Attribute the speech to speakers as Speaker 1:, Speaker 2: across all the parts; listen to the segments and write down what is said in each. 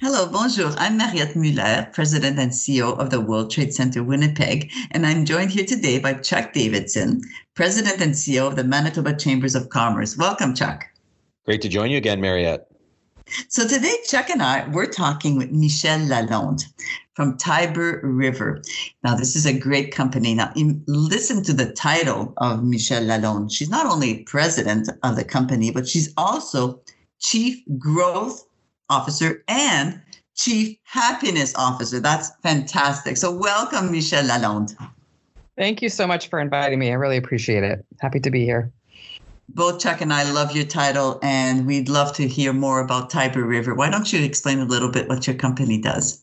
Speaker 1: Hello, bonjour. I'm Mariette Mulaire, President and CEO of the World Trade Center Winnipeg, and I'm joined here today by Chuck Davidson, President and CEO of the Manitoba Chambers of Commerce. Welcome, Chuck.
Speaker 2: Great to join you again, Mariette.
Speaker 1: So today, Chuck and I, we're talking with Michelle Lalonde from Tiber River. Now, this is a great company. Now, listen to the title of Michelle Lalonde. She's not only president of the company, but she's also chief growth officer and chief happiness officer. That's fantastic. So, welcome, Michelle Lalonde.
Speaker 3: Thank you so much for inviting me. I really appreciate it. Happy to be here
Speaker 1: both Chuck and I love your title, and we'd love to hear more about Tiber River. Why don't you explain a little bit what your company does?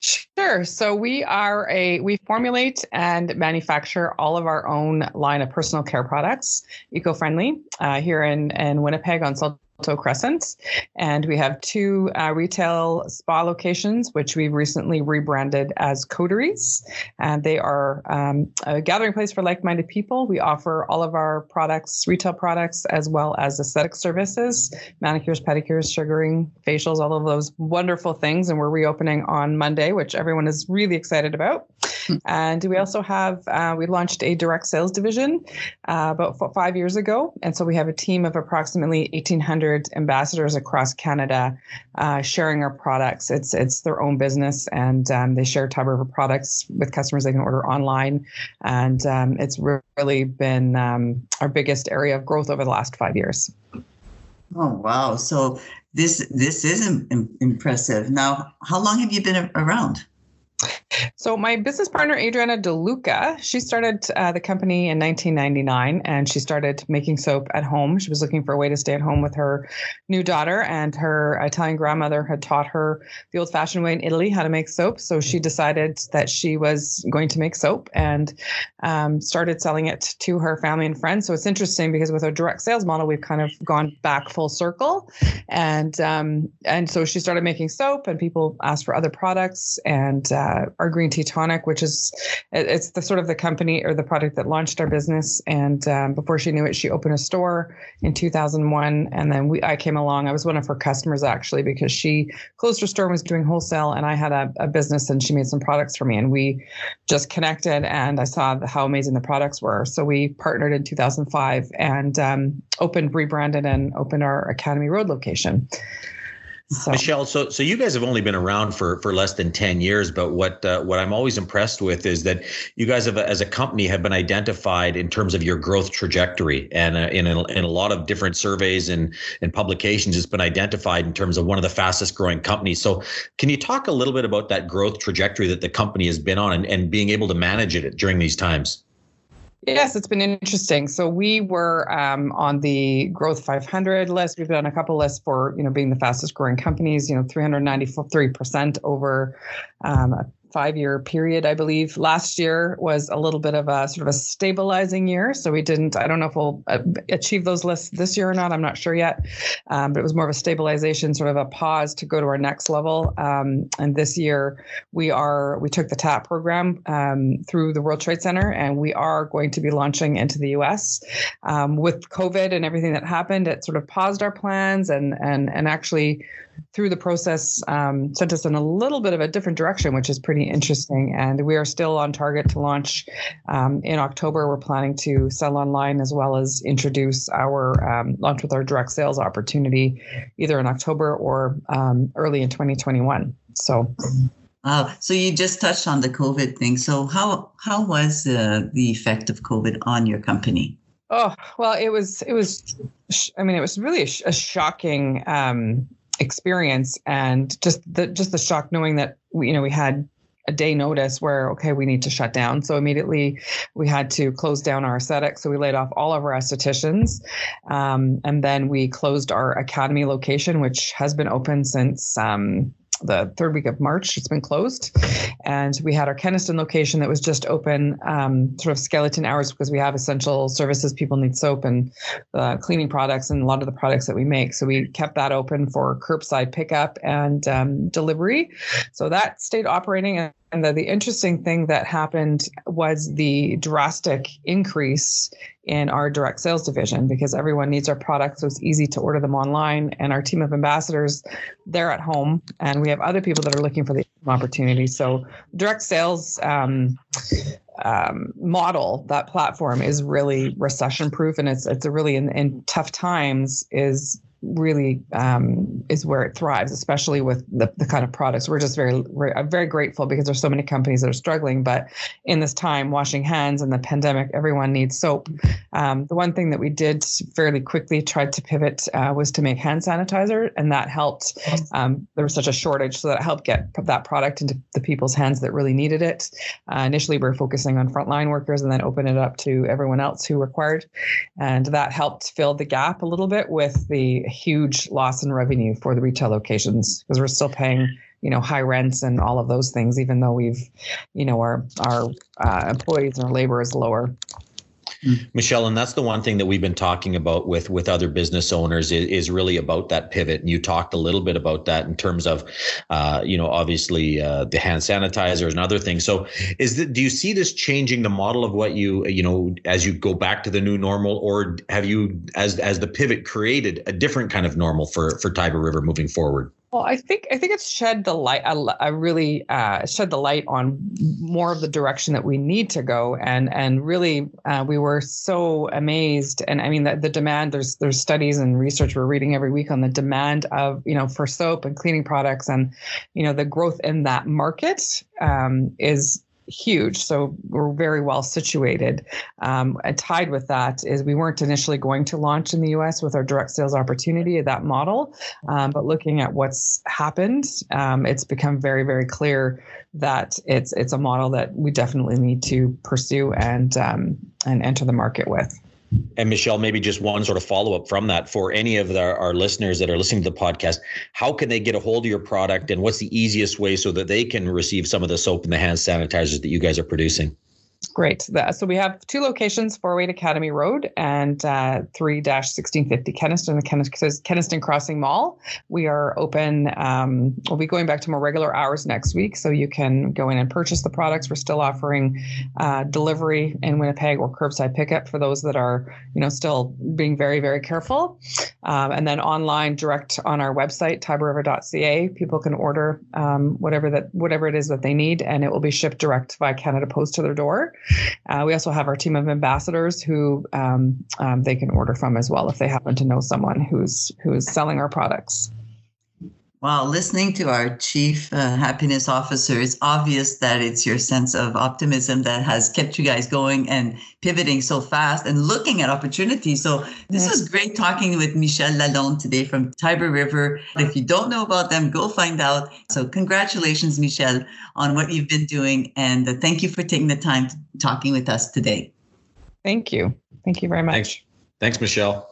Speaker 3: Sure. So we are a we formulate and manufacture all of our own line of personal care products, eco-friendly, uh, here in in Winnipeg on Salt Crescent. And we have two uh, retail spa locations, which we've recently rebranded as Coteries. And they are um, a gathering place for like minded people. We offer all of our products, retail products, as well as aesthetic services, manicures, pedicures, sugaring, facials, all of those wonderful things. And we're reopening on Monday, which everyone is really excited about. and we also have, uh, we launched a direct sales division uh, about five years ago. And so we have a team of approximately 1,800 ambassadors across Canada uh, sharing our products. It's it's their own business and um, they share Tiber River products with customers they can order online. And um, it's really been um, our biggest area of growth over the last five years.
Speaker 1: Oh, wow. So this this is impressive. Now, how long have you been around?
Speaker 3: So my business partner Adriana DeLuca, she started uh, the company in 1999, and she started making soap at home. She was looking for a way to stay at home with her new daughter, and her Italian grandmother had taught her the old-fashioned way in Italy how to make soap. So she decided that she was going to make soap and um, started selling it to her family and friends. So it's interesting because with a direct sales model, we've kind of gone back full circle, and um, and so she started making soap, and people asked for other products, and uh, our green tea tonic, which is it's the sort of the company or the product that launched our business. And um, before she knew it, she opened a store in 2001, and then we I came along. I was one of her customers actually because she closed her store and was doing wholesale, and I had a, a business, and she made some products for me, and we just connected, and I saw how amazing the products were. So we partnered in 2005 and um, opened, rebranded, and opened our Academy Road location.
Speaker 2: So. Michelle, so so you guys have only been around for for less than ten years, but what uh, what I'm always impressed with is that you guys have, as a company, have been identified in terms of your growth trajectory, and uh, in a, in a lot of different surveys and and publications, it's been identified in terms of one of the fastest growing companies. So, can you talk a little bit about that growth trajectory that the company has been on, and, and being able to manage it during these times?
Speaker 3: Yes, it's been interesting. So we were um, on the Growth 500 list. We've done a couple lists for you know being the fastest growing companies. You know, 393 percent over um, five year period, I believe. Last year was a little bit of a sort of a stabilizing year. So we didn't, I don't know if we'll uh, achieve those lists this year or not. I'm not sure yet. Um, but it was more of a stabilization, sort of a pause to go to our next level. Um, and this year we are, we took the TAP program um, through the World Trade Center and we are going to be launching into the US. Um, with COVID and everything that happened, it sort of paused our plans and, and, and actually through the process um, sent us in a little bit of a different direction, which is pretty interesting. And we are still on target to launch um, in October. We're planning to sell online as well as introduce our um, launch with our direct sales opportunity either in October or um, early in 2021. So.
Speaker 1: Wow. So you just touched on the COVID thing. So how how was uh, the effect of COVID on your company?
Speaker 3: Oh well, it was it was. I mean, it was really a, a shocking um, experience and just the just the shock knowing that we, you know we had a day notice where okay we need to shut down. So immediately we had to close down our aesthetics. So we laid off all of our estheticians um, and then we closed our academy location which has been open since um, the third week of March. It's been closed. And we had our Kenaston location that was just open, um, sort of skeleton hours because we have essential services. People need soap and uh, cleaning products and a lot of the products that we make. So we kept that open for curbside pickup and um, delivery. So that stayed operating. And And the, the interesting thing that happened was the drastic increase in our direct sales division because everyone needs our products. So it's easy to order them online. And our team of ambassadors, they're at home. And we have other people that are looking for the opportunity. So direct sales um, um, model, that platform is really recession proof. And it's, it's a really in, in tough times is really um, is where it thrives, especially with the, the kind of products. We're just very, uh, very grateful because there's so many companies that are struggling. But in this time, washing hands and the pandemic, everyone needs soap. Um, the one thing that we did fairly quickly tried to pivot uh, was to make hand sanitizer, and that helped. Um, there was such a shortage, so that helped get that product into the people's hands that really needed it. Uh, initially, we were focusing on frontline workers, and then open it up to everyone else who required, and that helped fill the gap a little bit with the huge loss in revenue for the retail locations because we're still paying you know high rents and all of those things even though we've you know our our uh, employees and our labor is lower
Speaker 2: Michelle, and that's the one thing that we've been talking about with with other business owners is, is really about that pivot. And you talked a little bit about that in terms of, uh, you know, obviously uh, the hand sanitizers and other things. So, is that do you see this changing the model of what you you know as you go back to the new normal, or have you as as the pivot created a different kind of normal for for Tiber River moving forward?
Speaker 3: Well, I think I think it's shed the light. I, really uh, shed the light on more of the direction that we need to go, and and really uh, we were so amazed. And I mean the, the demand. There's there's studies and research we're reading every week on the demand of you know for soap and cleaning products, and you know the growth in that market um, is huge. So we're very well situated. Um, tied with that is we weren't initially going to launch in the US with our direct sales opportunity, that model. Um, but looking at what's happened, um, it's become very, very clear that it's it's a model that we definitely need to pursue and um, and enter the market with.
Speaker 2: And Michelle, maybe just one sort of follow up from that for any of the, our listeners that are listening to the podcast. How can they get a hold of your product, and what's the easiest way so that they can receive some of the soap and the hand sanitizers that you guys are producing?
Speaker 3: Great. So we have two locations, 408 Academy Road and uh, 3-1650 Kenaston, the Kenaston Crossing Mall. We are open, um, we'll be going back to more regular hours next week, so you can go in and purchase the products. We're still offering uh, delivery in Winnipeg or curbside pickup for those that are, you know, still being very, very careful. Um, and then online, direct on our website, tiberriver.ca, people can order um, whatever that whatever it is that they need, and it will be shipped direct by Canada Post to their door. Uh, we also have our team of ambassadors who um, um, they can order from as well if they happen to know someone who's who's selling our products.
Speaker 1: Well, listening to our chief uh, happiness officer, it's obvious that it's your sense of optimism that has kept you guys going and pivoting so fast and looking at opportunities. So this was great talking with Michelle Lalonde today from Tiber River. If you don't know about them, go find out. So congratulations, Michelle, on what you've been doing, and uh, thank you for taking the time to talking with us today.
Speaker 3: Thank you. Thank you very much.
Speaker 2: Thanks, Thanks Michelle.